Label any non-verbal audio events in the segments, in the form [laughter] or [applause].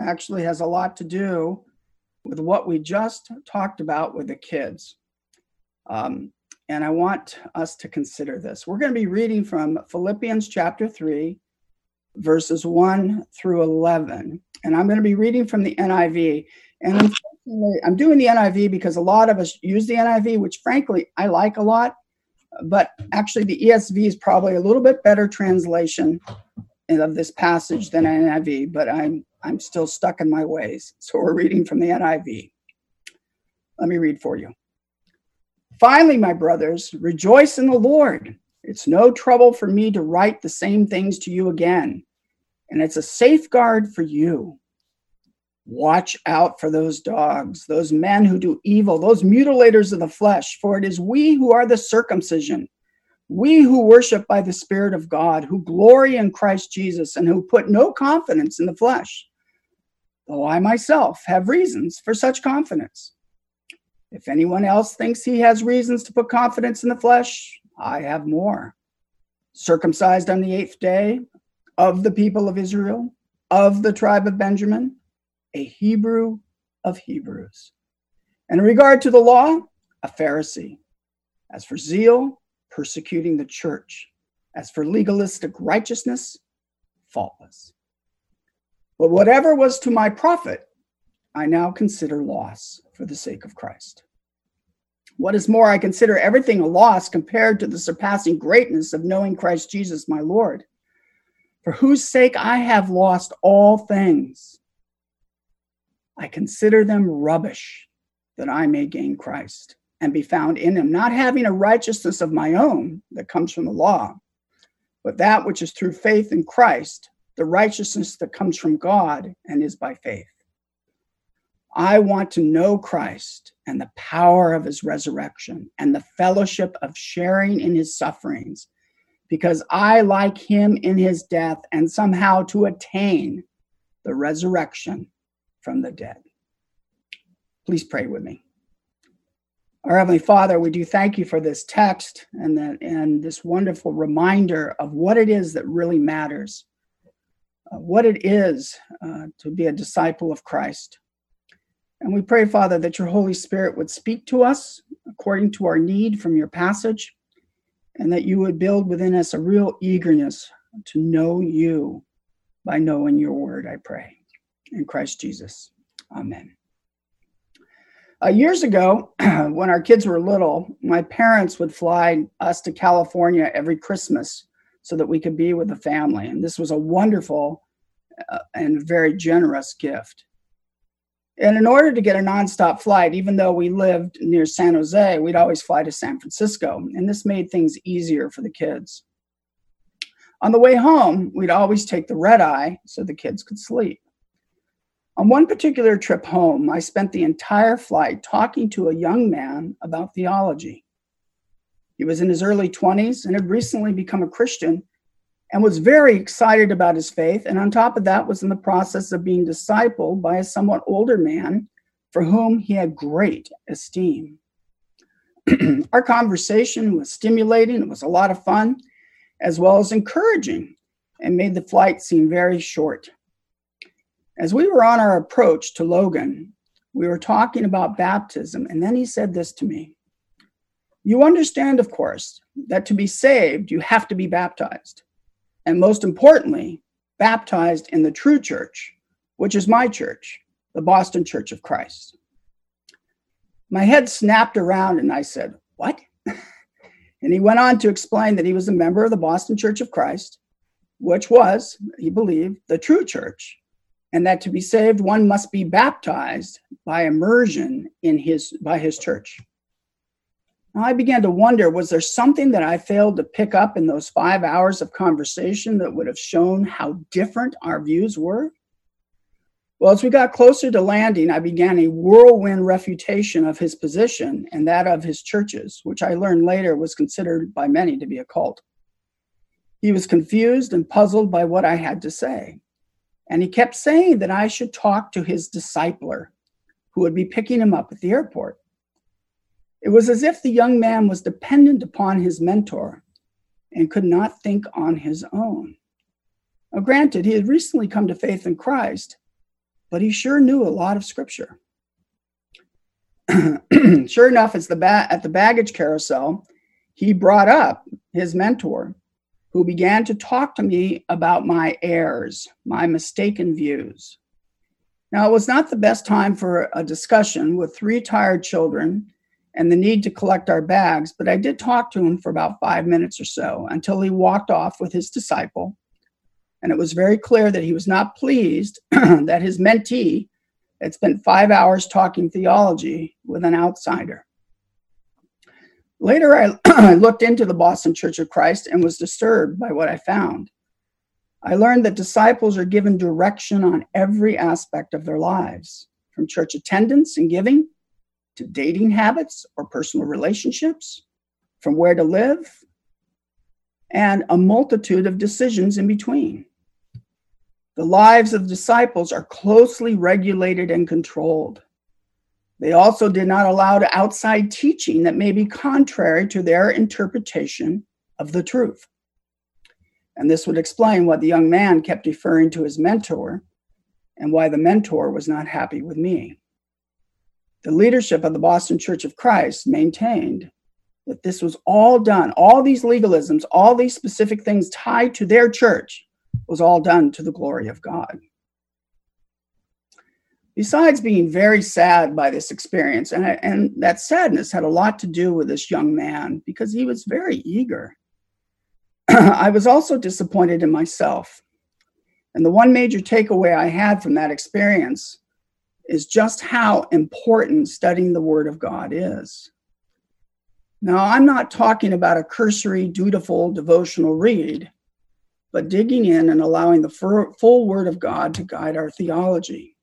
actually has a lot to do with what we just talked about with the kids. Um, and I want us to consider this. We're going to be reading from Philippians chapter 3, verses 1 through 11. And I'm going to be reading from the NIV. And unfortunately, I'm doing the NIV because a lot of us use the NIV, which frankly I like a lot. But actually, the ESV is probably a little bit better translation of this passage than NIV, but I'm I'm still stuck in my ways. So we're reading from the NIV. Let me read for you. Finally, my brothers, rejoice in the Lord. It's no trouble for me to write the same things to you again, and it's a safeguard for you. Watch out for those dogs, those men who do evil, those mutilators of the flesh, for it is we who are the circumcision we who worship by the Spirit of God, who glory in Christ Jesus, and who put no confidence in the flesh, though I myself have reasons for such confidence. If anyone else thinks he has reasons to put confidence in the flesh, I have more. Circumcised on the eighth day, of the people of Israel, of the tribe of Benjamin, a Hebrew of Hebrews. And in regard to the law, a Pharisee. As for zeal, persecuting the church. As for legalistic righteousness, faultless. But whatever was to my profit, I now consider loss for the sake of Christ. What is more, I consider everything a loss compared to the surpassing greatness of knowing Christ Jesus my Lord, for whose sake I have lost all things. I consider them rubbish that I may gain Christ and be found in him, not having a righteousness of my own that comes from the law, but that which is through faith in Christ, the righteousness that comes from God and is by faith. I want to know Christ and the power of his resurrection and the fellowship of sharing in his sufferings, because I like him in his death and somehow to attain the resurrection from the dead. Please pray with me. Our Heavenly Father, we do thank you for this text and that and this wonderful reminder of what it is that really matters, what it is uh, to be a disciple of Christ. And we pray, Father, that your Holy Spirit would speak to us according to our need from your passage, and that you would build within us a real eagerness to know you by knowing your word, I pray. In Christ Jesus. Amen. Uh, years ago, [clears throat] when our kids were little, my parents would fly us to California every Christmas so that we could be with the family. And this was a wonderful uh, and very generous gift. And in order to get a nonstop flight, even though we lived near San Jose, we'd always fly to San Francisco. And this made things easier for the kids. On the way home, we'd always take the red eye so the kids could sleep. On one particular trip home, I spent the entire flight talking to a young man about theology. He was in his early 20s and had recently become a Christian and was very excited about his faith. And on top of that, was in the process of being discipled by a somewhat older man for whom he had great esteem. [clears throat] Our conversation was stimulating, it was a lot of fun, as well as encouraging, and made the flight seem very short. As we were on our approach to Logan, we were talking about baptism, and then he said this to me You understand, of course, that to be saved, you have to be baptized. And most importantly, baptized in the true church, which is my church, the Boston Church of Christ. My head snapped around and I said, What? [laughs] and he went on to explain that he was a member of the Boston Church of Christ, which was, he believed, the true church and that to be saved one must be baptized by immersion in his by his church i began to wonder was there something that i failed to pick up in those five hours of conversation that would have shown how different our views were well as we got closer to landing i began a whirlwind refutation of his position and that of his churches which i learned later was considered by many to be a cult he was confused and puzzled by what i had to say and he kept saying that I should talk to his discipler who would be picking him up at the airport. It was as if the young man was dependent upon his mentor and could not think on his own. Now, granted, he had recently come to faith in Christ, but he sure knew a lot of scripture. [clears throat] sure enough, the ba- at the baggage carousel, he brought up his mentor, who began to talk to me about my errors, my mistaken views. Now, it was not the best time for a discussion with three tired children and the need to collect our bags, but I did talk to him for about five minutes or so until he walked off with his disciple. And it was very clear that he was not pleased [clears throat] that his mentee had spent five hours talking theology with an outsider. Later, I [clears throat] looked into the Boston Church of Christ and was disturbed by what I found. I learned that disciples are given direction on every aspect of their lives, from church attendance and giving to dating habits or personal relationships, from where to live, and a multitude of decisions in between. The lives of disciples are closely regulated and controlled. They also did not allow outside teaching that may be contrary to their interpretation of the truth. And this would explain why the young man kept referring to his mentor and why the mentor was not happy with me. The leadership of the Boston Church of Christ maintained that this was all done, all these legalisms, all these specific things tied to their church was all done to the glory of God. Besides being very sad by this experience, and, I, and that sadness had a lot to do with this young man because he was very eager. [clears throat] I was also disappointed in myself. And the one major takeaway I had from that experience is just how important studying the Word of God is. Now, I'm not talking about a cursory, dutiful devotional read, but digging in and allowing the full Word of God to guide our theology.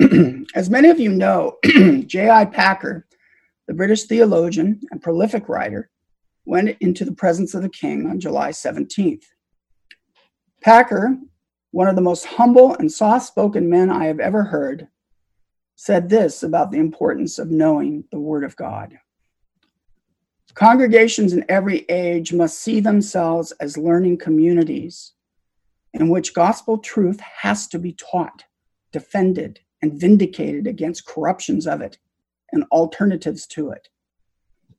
[clears throat] As many of you know, [clears throat] J.I. Packer, the British theologian and prolific writer, went into the presence of the king on July 17th. Packer, one of the most humble and soft spoken men I have ever heard, said this about the importance of knowing the Word of God. Congregations in every age must see themselves as learning communities in which gospel truth has to be taught, defended, and vindicated against corruptions of it and alternatives to it.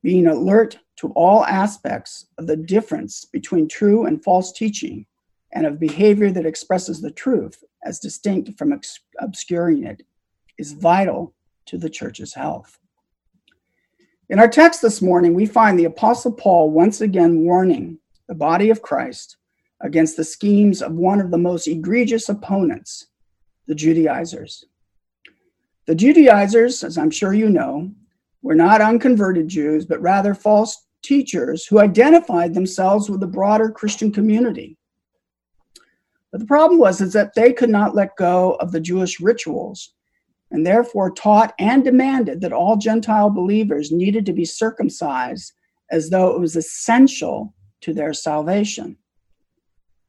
Being alert to all aspects of the difference between true and false teaching and of behavior that expresses the truth as distinct from obscuring it is vital to the church's health. In our text this morning, we find the Apostle Paul once again warning the body of Christ against the schemes of one of the most egregious opponents, the Judaizers. The Judaizers, as I'm sure you know, were not unconverted Jews, but rather false teachers who identified themselves with the broader Christian community. But the problem was is that they could not let go of the Jewish rituals and therefore taught and demanded that all Gentile believers needed to be circumcised as though it was essential to their salvation.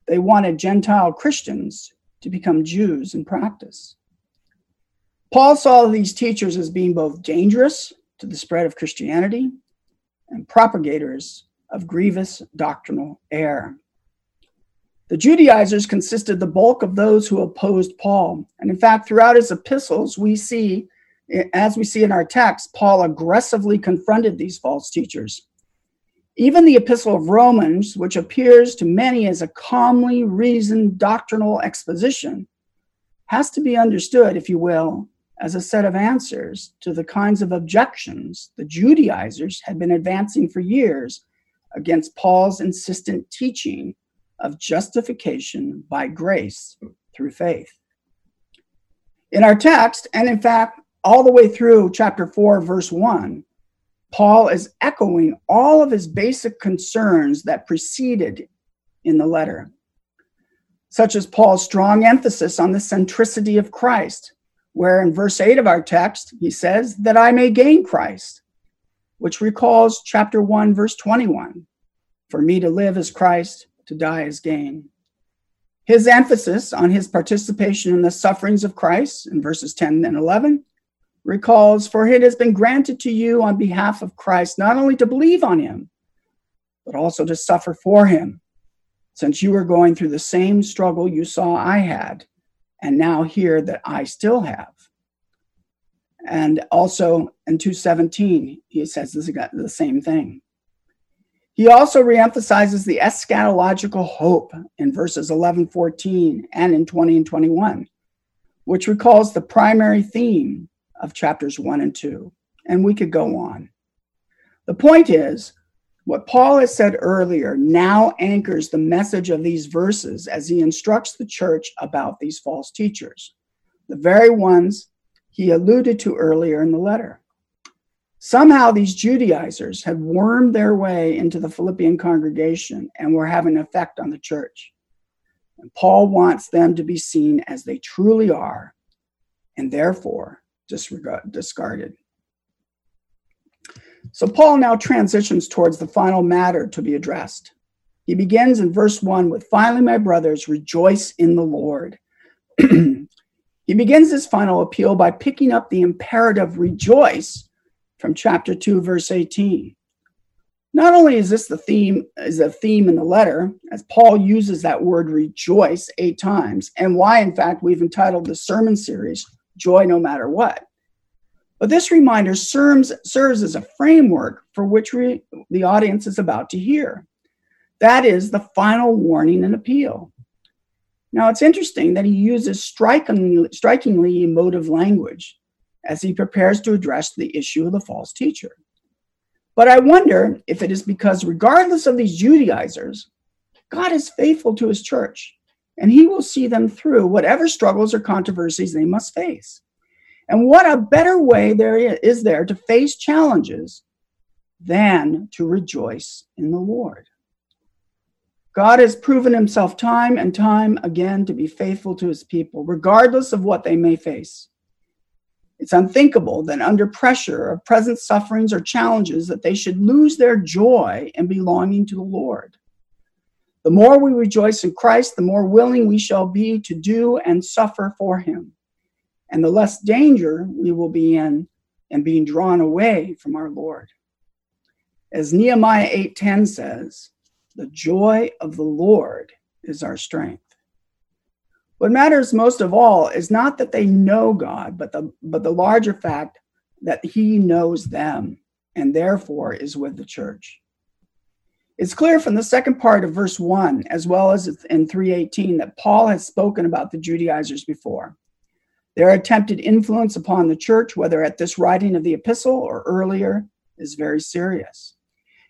They wanted Gentile Christians to become Jews in practice. Paul saw these teachers as being both dangerous to the spread of Christianity and propagators of grievous doctrinal error. The Judaizers consisted the bulk of those who opposed Paul. And in fact, throughout his epistles, we see, as we see in our text, Paul aggressively confronted these false teachers. Even the epistle of Romans, which appears to many as a calmly reasoned doctrinal exposition, has to be understood, if you will, as a set of answers to the kinds of objections the Judaizers had been advancing for years against Paul's insistent teaching of justification by grace through faith. In our text, and in fact, all the way through chapter 4, verse 1, Paul is echoing all of his basic concerns that preceded in the letter, such as Paul's strong emphasis on the centricity of Christ, where in verse 8 of our text, he says, That I may gain Christ, which recalls chapter 1, verse 21. For me to live is Christ, to die is gain. His emphasis on his participation in the sufferings of Christ in verses 10 and 11 recalls, For it has been granted to you on behalf of Christ not only to believe on him, but also to suffer for him, since you are going through the same struggle you saw I had, and now hear that I still have. And also in 217, he says this the same thing. He also reemphasizes the eschatological hope in verses 11, 14, and in 20 and 21, which recalls the primary theme of chapters 1 and 2. And we could go on. The point is, what Paul has said earlier now anchors the message of these verses as he instructs the church about these false teachers, the very ones he alluded to earlier in the letter. Somehow, these Judaizers had wormed their way into the Philippian congregation and were having an effect on the church. And Paul wants them to be seen as they truly are and therefore discarded. So, Paul now transitions towards the final matter to be addressed. He begins in verse 1 with Finally, my brothers, rejoice in the Lord. [clears throat] He begins his final appeal by picking up the imperative rejoice from chapter 2 verse 18. Not only is this the theme is a theme in the letter as Paul uses that word rejoice 8 times and why in fact we've entitled the sermon series joy no matter what. But this reminder serves, serves as a framework for which we, the audience is about to hear. That is the final warning and appeal. Now, it's interesting that he uses strikingly, strikingly emotive language as he prepares to address the issue of the false teacher. But I wonder if it is because, regardless of these Judaizers, God is faithful to his church, and he will see them through whatever struggles or controversies they must face. And what a better way there is there to face challenges than to rejoice in the Lord. God has proven himself time and time again to be faithful to his people, regardless of what they may face. It's unthinkable that under pressure of present sufferings or challenges that they should lose their joy and belonging to the Lord. The more we rejoice in Christ, the more willing we shall be to do and suffer for him, and the less danger we will be in and being drawn away from our Lord. As Nehemiah 8:10 says, the joy of the Lord is our strength. What matters most of all is not that they know God, but the, but the larger fact that He knows them and therefore is with the church. It's clear from the second part of verse 1, as well as in 318, that Paul has spoken about the Judaizers before. Their attempted influence upon the church, whether at this writing of the epistle or earlier, is very serious.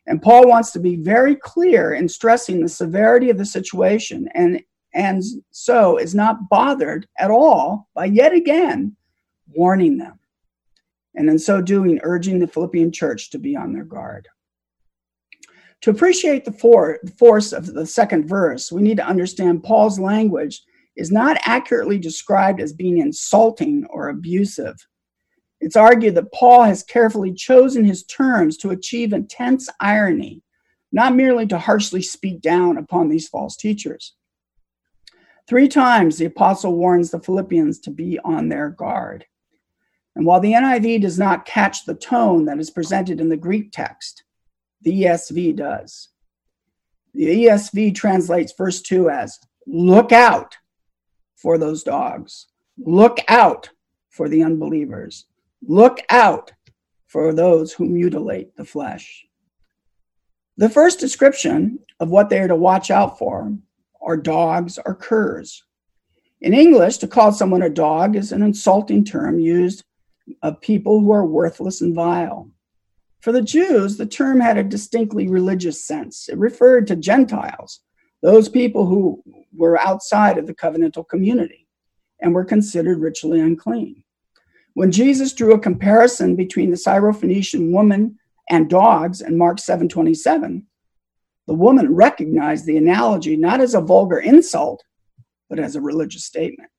And Paul wants to be very clear in stressing the severity of the situation and, and so is not bothered at all by yet again warning them. And in so doing, urging the Philippian church to be on their guard. To appreciate the, for, force of the second verse, we need to understand Paul's language is not accurately described as being insulting or abusive. It's argued that Paul has carefully chosen his terms to achieve intense irony, not merely to harshly speak down upon these false teachers. Three times the apostle warns the Philippians to be on their guard. And while the NIV does not catch the tone that is presented in the Greek text, the ESV does. The ESV translates verse 2 as look out for those dogs, look out for the unbelievers. Look out for those who mutilate the flesh. The first description of what they are to watch out for are dogs or curs. In English, to call someone a dog is an insulting term used of people who are worthless and vile. For the Jews, the term had a distinctly religious sense. It referred to Gentiles, those people who were outside of the covenantal community and were considered ritually unclean. When Jesus drew a comparison between the Syrophoenician woman and dogs in Mark 7:27, the woman recognized the analogy not as a vulgar insult, but as a religious statement.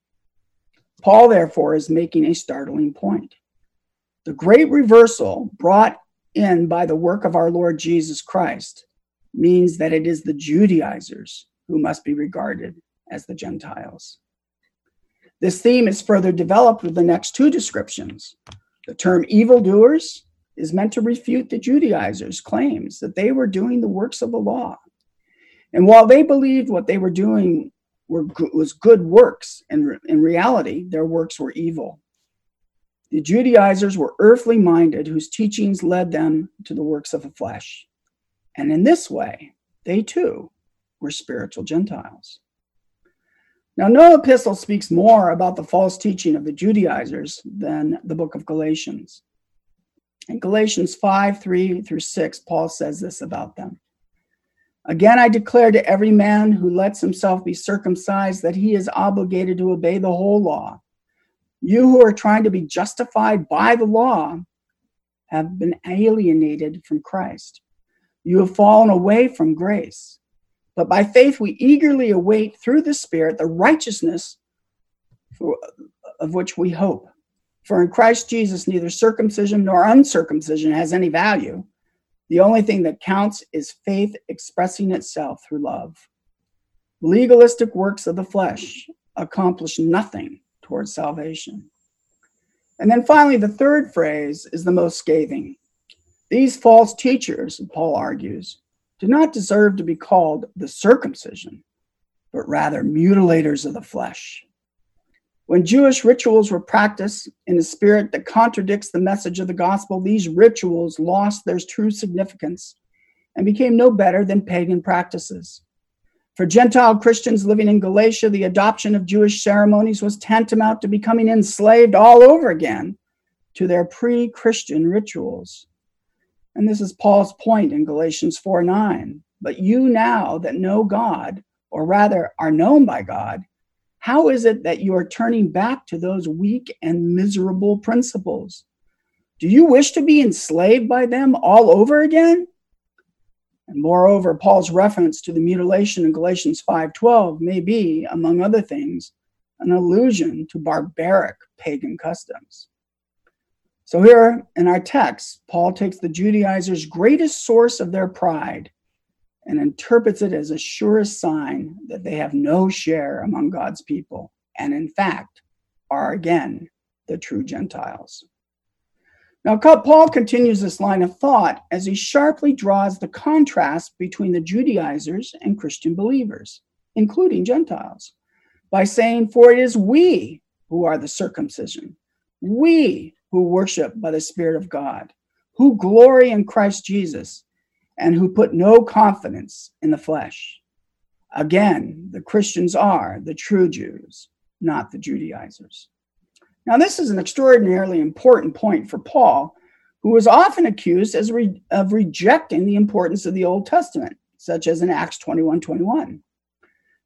Paul, therefore, is making a startling point. The great reversal brought in by the work of our Lord Jesus Christ means that it is the Judaizers who must be regarded as the Gentiles. This theme is further developed with the next two descriptions. The term evildoers is meant to refute the Judaizers' claims that they were doing the works of the law. And while they believed what they were doing were was good works, and in reality, their works were evil. The Judaizers were earthly minded, whose teachings led them to the works of the flesh. And in this way, they too were spiritual Gentiles. Now, no epistle speaks more about the false teaching of the Judaizers than the book of Galatians. In Galatians 5 3 through 6, Paul says this about them. Again, I declare to every man who lets himself be circumcised that he is obligated to obey the whole law. You who are trying to be justified by the law have been alienated from Christ. You have fallen away from grace. But by faith, we eagerly await through the Spirit the righteousness of which we hope. For in Christ Jesus, neither circumcision nor uncircumcision has any value the only thing that counts is faith expressing itself through love. Legalistic works of the flesh accomplish nothing towards salvation. And then finally, the third phrase is the most scathing. These false teachers, Paul argues, do not deserve to be called the circumcision, but rather mutilators of the flesh. When Jewish rituals were practiced in a spirit that contradicts the message of the gospel, these rituals lost their true significance and became no better than pagan practices. For Gentile Christians living in Galatia, the adoption of Jewish ceremonies was tantamount to becoming enslaved all over again to their pre Christian rituals. And this is Paul's point in Galatians 4 9. But you now that know God, or rather are known by God, how is it that you are turning back to those weak and miserable principles? Do you wish to be enslaved by them all over again? And moreover, Paul's reference to the mutilation in Galatians 5:12 may be, among other things, an allusion to barbaric pagan customs. So here in our text, Paul takes the Judaizers' greatest source of their pride and interprets it as a surest sign that they have no share among God's people, and in fact are again the true Gentiles. Now, Paul continues this line of thought as he sharply draws the contrast between the Judaizers and Christian believers, including Gentiles, by saying, For it is we who are the circumcision, we who worship by the Spirit of God, who glory in Christ Jesus and who put no confidence in the flesh. Again, the Christians are the true Jews, not the Judaizers. Now, this is an extraordinarily important point for Paul, who was often accused as re- of rejecting the importance of the Old Testament, such as in Acts 21 21.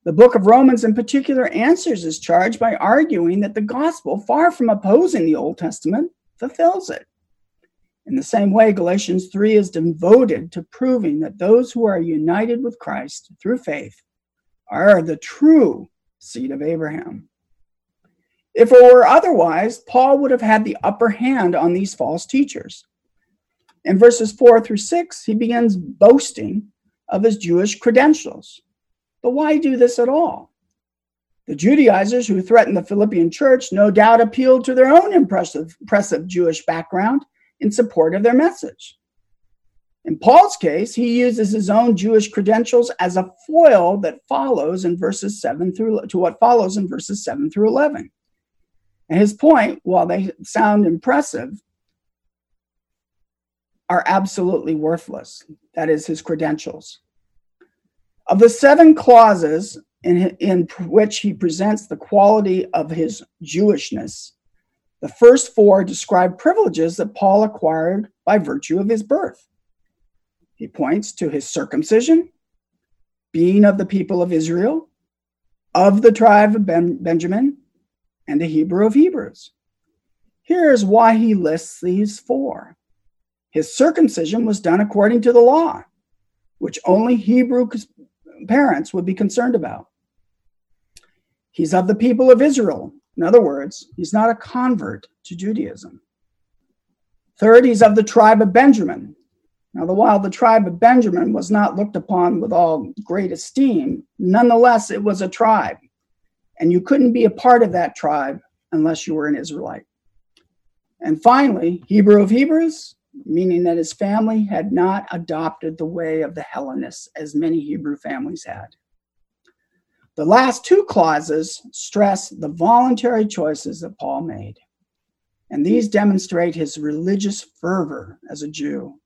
The book of Romans, in particular, answers this charge by arguing that the gospel, far from opposing the Old Testament, fulfills it. In the same way, Galatians 3 is devoted to proving that those who are united with Christ through faith are the true seed of Abraham. If it were otherwise, Paul would have had the upper hand on these false teachers. In verses 4 through 6, he begins boasting of his Jewish credentials. But why do this at all? The Judaizers who threatened the Philippian church no doubt appealed to their own impressive, impressive Jewish background in support of their message. In Paul's case, he uses his own Jewish credentials as a foil that follows in verses 7 through to what follows in verses 7 through 11. And his point, while they sound impressive, are absolutely worthless. That is his credentials. Of the seven clauses in, in which he presents the quality of his Jewishness, the first four describe privileges that Paul acquired by virtue of his birth. He points to his circumcision, being of the people of Israel, of the tribe of ben- Benjamin, and a Hebrew of Hebrews. Here's why he lists these four. His circumcision was done according to the law, which only Hebrew parents would be concerned about. He's of the people of Israel, in other words, he's not a convert to Judaism. Third, he's of the tribe of Benjamin. Now, while the tribe of Benjamin was not looked upon with all great esteem, nonetheless, it was a tribe. And you couldn't be a part of that tribe unless you were an Israelite. And finally, Hebrew of Hebrews, meaning that his family had not adopted the way of the Hellenists as many Hebrew families had. The last two clauses stress the voluntary choices that Paul made. And these demonstrate his religious fervor as a Jew.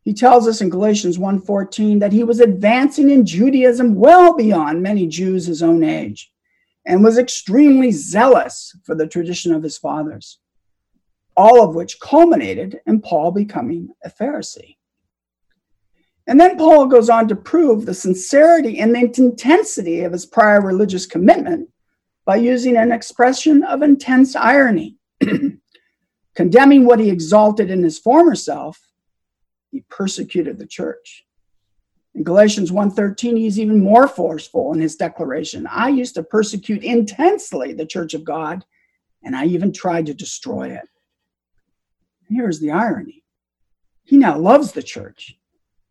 He tells us in Galatians 1:14 that he was advancing in Judaism well beyond many Jews his own age and was extremely zealous for the tradition of his fathers. All of which culminated in Paul becoming a Pharisee. And then Paul goes on to prove the sincerity and the intensity of his prior religious commitment by using an expression of intense irony. [clears throat] Condemning what he exalted in his former self, he persecuted the church. In Galatians 1:13, he's even more forceful in his declaration. I used to persecute intensely the church of God, and I even tried to destroy it. Here's the irony. He now loves the church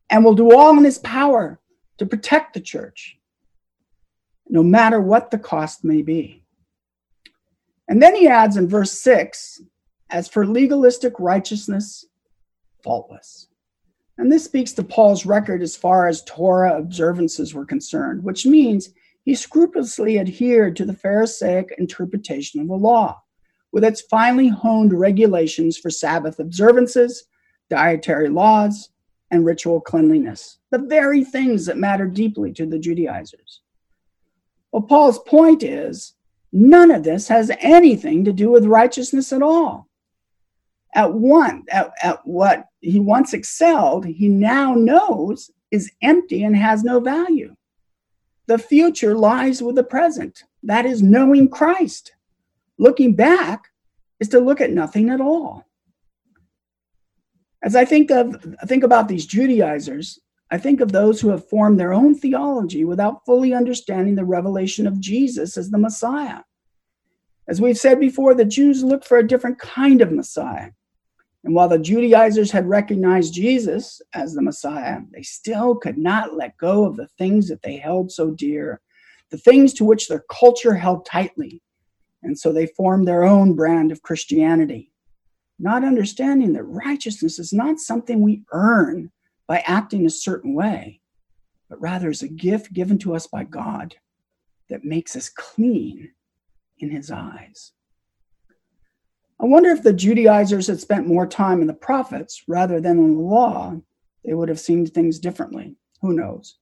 and will do all in his power to protect the church, no matter what the cost may be. And then he adds in verse 6 as for legalistic righteousness, faultless. And this speaks to Paul's record as far as Torah observances were concerned, which means he scrupulously adhered to the Pharisaic interpretation of the law, with its finely honed regulations for Sabbath observances, dietary laws, and ritual cleanliness, the very things that matter deeply to the Judaizers. Well, Paul's point is none of this has anything to do with righteousness at all. At one, at, at what he once excelled, he now knows is empty and has no value. The future lies with the present. That is knowing Christ. Looking back is to look at nothing at all. As I think of I think about these Judaizers, I think of those who have formed their own theology without fully understanding the revelation of Jesus as the Messiah. As we've said before, the Jews looked for a different kind of Messiah. And while the Judaizers had recognized Jesus as the Messiah, they still could not let go of the things that they held so dear, the things to which their culture held tightly. And so they formed their own brand of Christianity not understanding that righteousness is not something we earn by acting a certain way, but rather is a gift given to us by God that makes us clean in his eyes. I wonder if the Judaizers had spent more time in the prophets rather than in the law, they would have seen things differently. Who knows?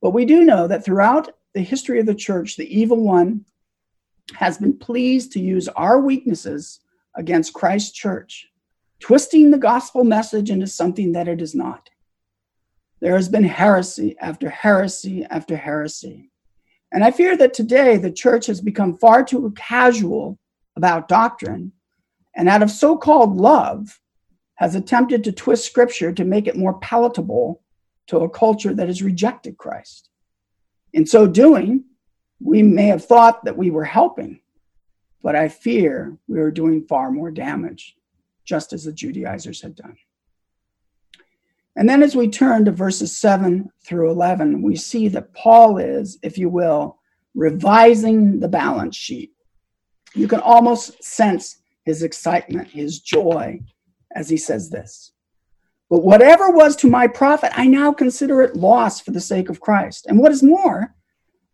But we do know that throughout the history of the church, the evil one has been pleased to use our weaknesses against Christ's church, twisting the gospel message into something that it is not. There has been heresy after heresy after heresy. And I fear that today the church has become far too casual about doctrine and out of so called love has attempted to twist scripture to make it more palatable to a culture that has rejected Christ. In so doing, we may have thought that we were helping, but I fear we are doing far more damage, just as the Judaizers had done. And then as we turn to verses 7 through 11, we see that Paul is, if you will, revising the balance sheet. You can almost sense his excitement, his joy, as he says this. But whatever was to my profit, I now consider it loss for the sake of Christ. And what is more,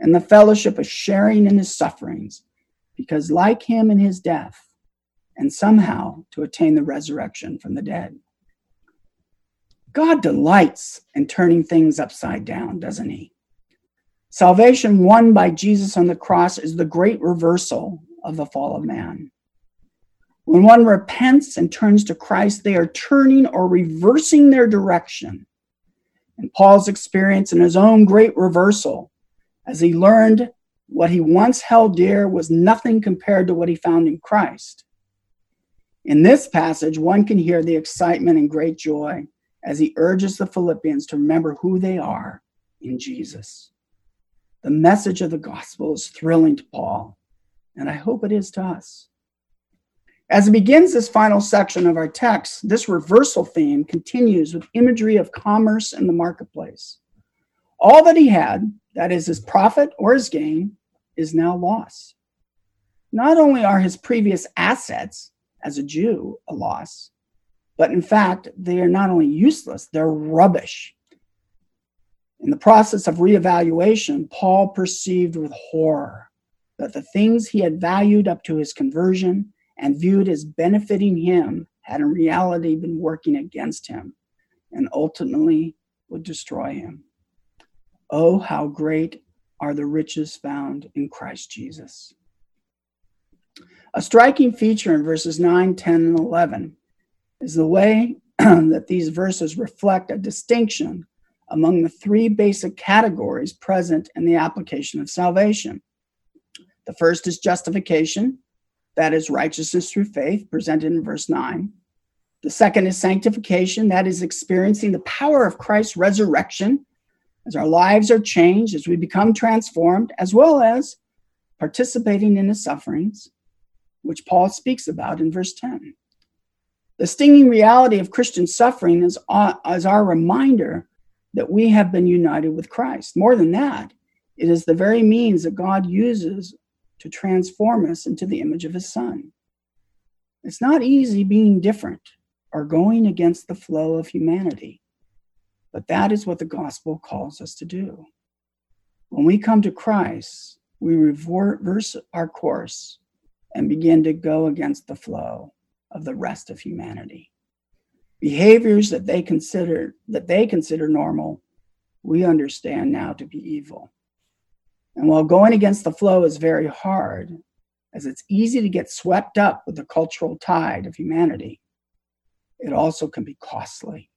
and the fellowship of sharing in his sufferings, because like him in his death, and somehow to attain the resurrection from the dead. God delights in turning things upside down, doesn't he? Salvation won by Jesus on the cross is the great reversal of the fall of man. When one repents and turns to Christ, they are turning or reversing their direction. And Paul's experience in his own great reversal as he learned what he once held dear was nothing compared to what he found in Christ. In this passage, one can hear the excitement and great joy as he urges the Philippians to remember who they are in Jesus. The message of the gospel is thrilling to Paul, and I hope it is to us. As it begins this final section of our text, this reversal theme continues with imagery of commerce in the marketplace. All that he had, that is his profit or his gain, is now lost. Not only are his previous assets as a Jew a loss, but in fact, they are not only useless, they're rubbish. In the process of reevaluation, Paul perceived with horror that the things he had valued up to his conversion and viewed as benefiting him had in reality been working against him and ultimately would destroy him. Oh, how great are the riches found in Christ Jesus. A striking feature in verses 9, 10, and 11 is the way [clears throat] that these verses reflect a distinction among the three basic categories present in the application of salvation. The first is justification, that is righteousness through faith, presented in verse 9. The second is sanctification, that is experiencing the power of Christ's resurrection as our lives are changed, as we become transformed, as well as participating in his sufferings, which Paul speaks about in verse 10. The stinging reality of Christian suffering is, uh, is our reminder that we have been united with Christ. More than that, it is the very means that God uses to transform us into the image of his Son. It's not easy being different or going against the flow of humanity, but that is what the gospel calls us to do. When we come to Christ, we reverse our course and begin to go against the flow of the rest of humanity. Behaviors that they consider that they consider normal we understand now to be evil. And while going against the flow is very hard as it's easy to get swept up with the cultural tide of humanity it also can be costly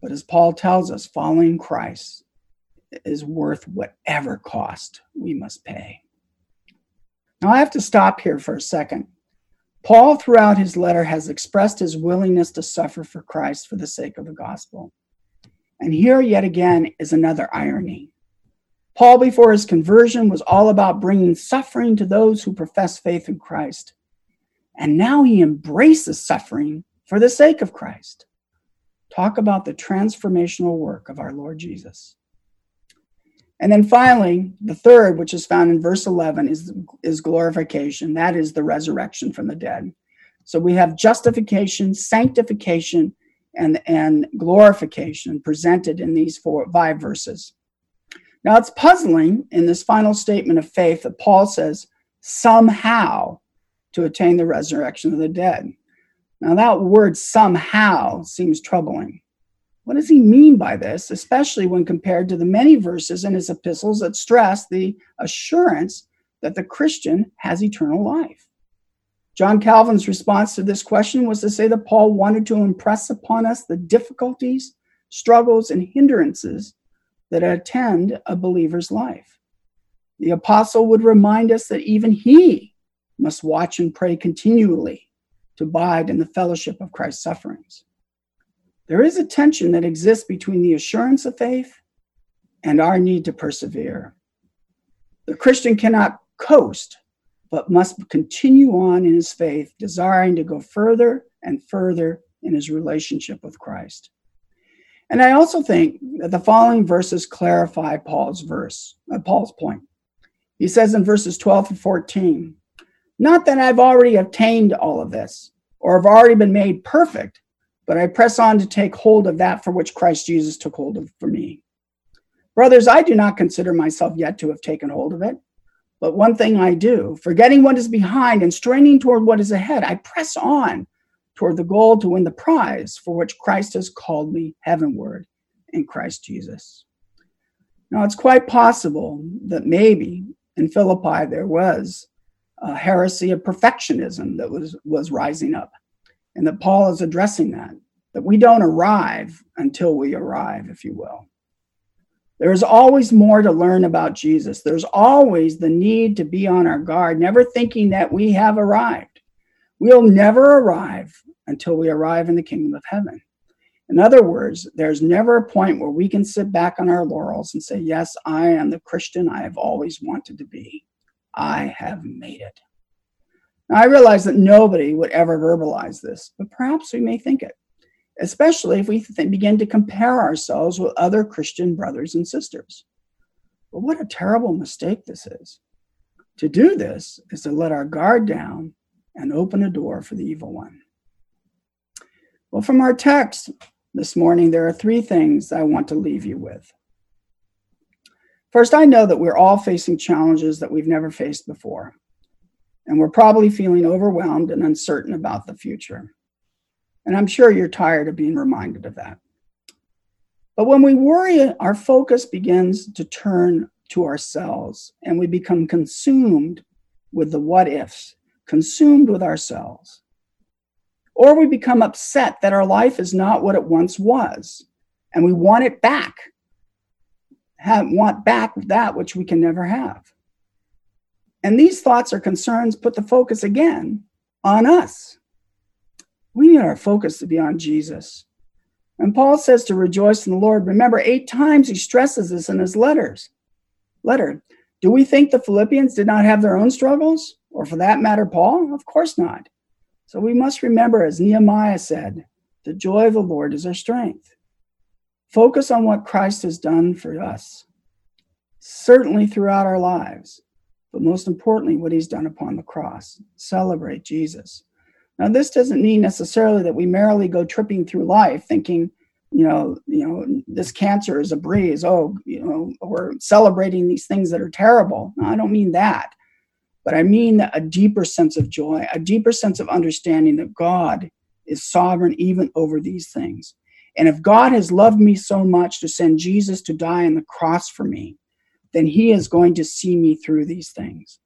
but as paul tells us following christ is worth whatever cost we must pay now i have to stop here for a second Paul, throughout his letter, has expressed his willingness to suffer for Christ for the sake of the gospel. And here, yet again, is another irony. Paul, before his conversion, was all about bringing suffering to those who profess faith in Christ. And now he embraces suffering for the sake of Christ. Talk about the transformational work of our Lord Jesus. And then finally, the third, which is found in verse 11, is, is glorification. That is the resurrection from the dead. So we have justification, sanctification, and, and glorification presented in these four, five verses. Now it's puzzling in this final statement of faith that Paul says, somehow to attain the resurrection of the dead. Now that word somehow seems troubling. What does he mean by this, especially when compared to the many verses in his epistles that stress the assurance that the Christian has eternal life? John Calvin's response to this question was to say that Paul wanted to impress upon us the difficulties, struggles, and hindrances that attend a believer's life. The apostle would remind us that even he must watch and pray continually to abide in the fellowship of Christ's sufferings. There is a tension that exists between the assurance of faith and our need to persevere. The Christian cannot coast, but must continue on in his faith, desiring to go further and further in his relationship with Christ. And I also think that the following verses clarify Paul's verse, uh, Paul's point. He says in verses 12 and 14, not that I've already obtained all of this or have already been made perfect, but I press on to take hold of that for which Christ Jesus took hold of for me. Brothers, I do not consider myself yet to have taken hold of it. But one thing I do, forgetting what is behind and straining toward what is ahead, I press on toward the goal to win the prize for which Christ has called me heavenward in Christ Jesus. Now, it's quite possible that maybe in Philippi there was a heresy of perfectionism that was, was rising up and that Paul is addressing that, that we don't arrive until we arrive, if you will. There's always more to learn about Jesus. There's always the need to be on our guard, never thinking that we have arrived. We'll never arrive until we arrive in the kingdom of heaven. In other words, there's never a point where we can sit back on our laurels and say, Yes, I am the Christian I have always wanted to be. I have made it. Now, I realize that nobody would ever verbalize this, but perhaps we may think it, especially if we th- begin to compare ourselves with other Christian brothers and sisters. But what a terrible mistake this is. To do this is to let our guard down and open a door for the evil one. Well, from our text this morning, there are three things I want to leave you with. First, I know that we're all facing challenges that we've never faced before, and we're probably feeling overwhelmed and uncertain about the future. And I'm sure you're tired of being reminded of that. But when we worry, our focus begins to turn to ourselves and we become consumed with the what ifs, consumed with ourselves. Or we become upset that our life is not what it once was and we want it back have, want back that which we can never have. And these thoughts or concerns put the focus again on us. We need our focus to be on Jesus. And Paul says to rejoice in the Lord. Remember, eight times he stresses this in his letters. Letter. Do we think the Philippians did not have their own struggles? Or for that matter, Paul? Of course not. So we must remember, as Nehemiah said, the joy of the Lord is our strength. Focus on what Christ has done for us, certainly throughout our lives, but most importantly, what he's done upon the cross. Celebrate Jesus. Now, this doesn't mean necessarily that we merely go tripping through life thinking, you know, you know, this cancer is a breeze. Oh, you know, we're celebrating these things that are terrible. No, I don't mean that. But I mean a deeper sense of joy, a deeper sense of understanding that God is sovereign even over these things. And if God has loved me so much to send Jesus to die on the cross for me, then he is going to see me through these things.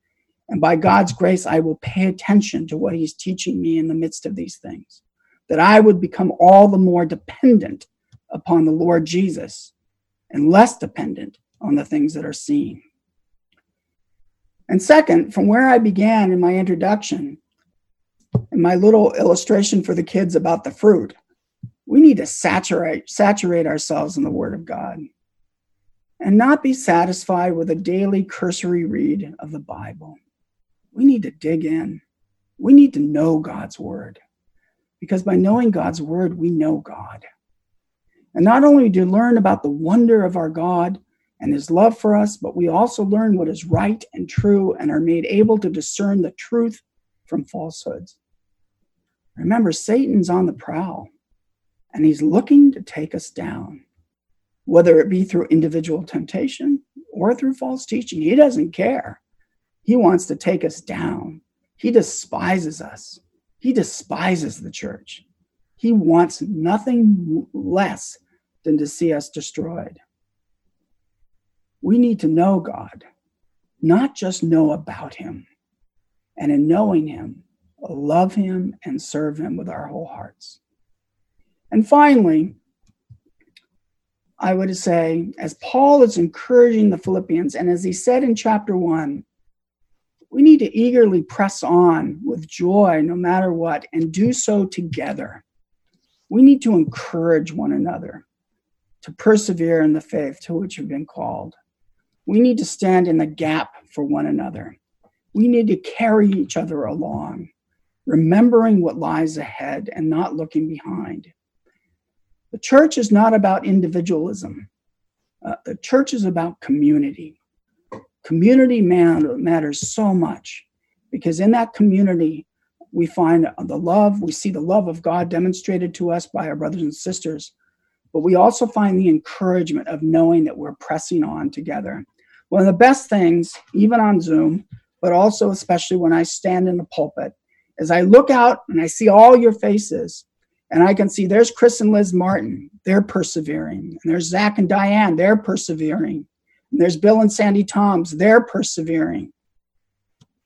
And by God's grace, I will pay attention to what he's teaching me in the midst of these things, that I would become all the more dependent upon the Lord Jesus and less dependent on the things that are seen. And second, from where I began in my introduction, in my little illustration for the kids about the fruit, we need to saturate saturate ourselves in the word of god and not be satisfied with a daily cursory read of the bible. We need to dig in. We need to know god's word because by knowing god's word we know god. And not only do we learn about the wonder of our god and his love for us but we also learn what is right and true and are made able to discern the truth from falsehoods. Remember satan's on the prowl and he's looking to take us down, whether it be through individual temptation or through false teaching. He doesn't care. He wants to take us down. He despises us. He despises the church. He wants nothing less than to see us destroyed. We need to know God, not just know about Him. And in knowing Him, love Him and serve Him with our whole hearts. And finally, I would say, as Paul is encouraging the Philippians, and as he said in chapter one, we need to eagerly press on with joy no matter what and do so together. We need to encourage one another to persevere in the faith to which we've been called. We need to stand in the gap for one another. We need to carry each other along, remembering what lies ahead and not looking behind. The church is not about individualism. Uh, the church is about community. Community matters so much because in that community, we find the love, we see the love of God demonstrated to us by our brothers and sisters, but we also find the encouragement of knowing that we're pressing on together. One of the best things, even on Zoom, but also especially when I stand in the pulpit, is I look out and I see all your faces and I can see there's Chris and Liz Martin, they're persevering. And there's Zach and Diane, they're persevering. And there's Bill and Sandy Toms, they're persevering.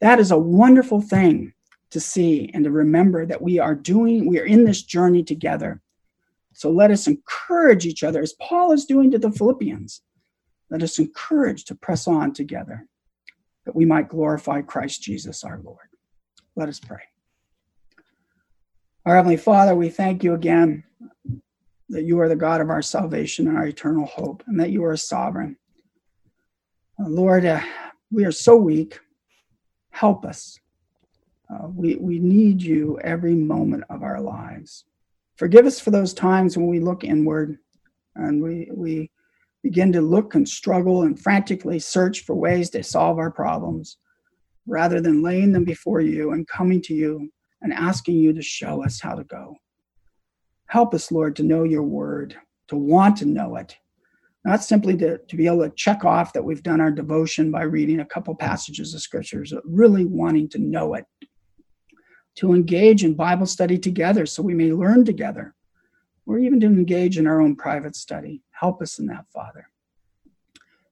That is a wonderful thing to see and to remember that we are doing, we are in this journey together. So let us encourage each other, as Paul is doing to the Philippians. Let us encourage to press on together that we might glorify Christ Jesus our Lord. Let us pray. Our Heavenly Father, we thank you again that you are the God of our salvation and our eternal hope, and that you are sovereign. Uh, Lord, uh, we are so weak. Help us. Uh, we, we need you every moment of our lives. Forgive us for those times when we look inward and we, we begin to look and struggle and frantically search for ways to solve our problems rather than laying them before you and coming to you and asking you to show us how to go. Help us, Lord, to know your word, to want to know it, not simply to, to be able to check off that we've done our devotion by reading a couple passages of scriptures, but really wanting to know it, to engage in Bible study together so we may learn together, or even to engage in our own private study. Help us in that, Father.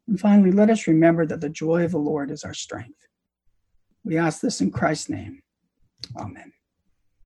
And finally, let us remember that the joy of the Lord is our strength. We ask this in Christ's name. Amen.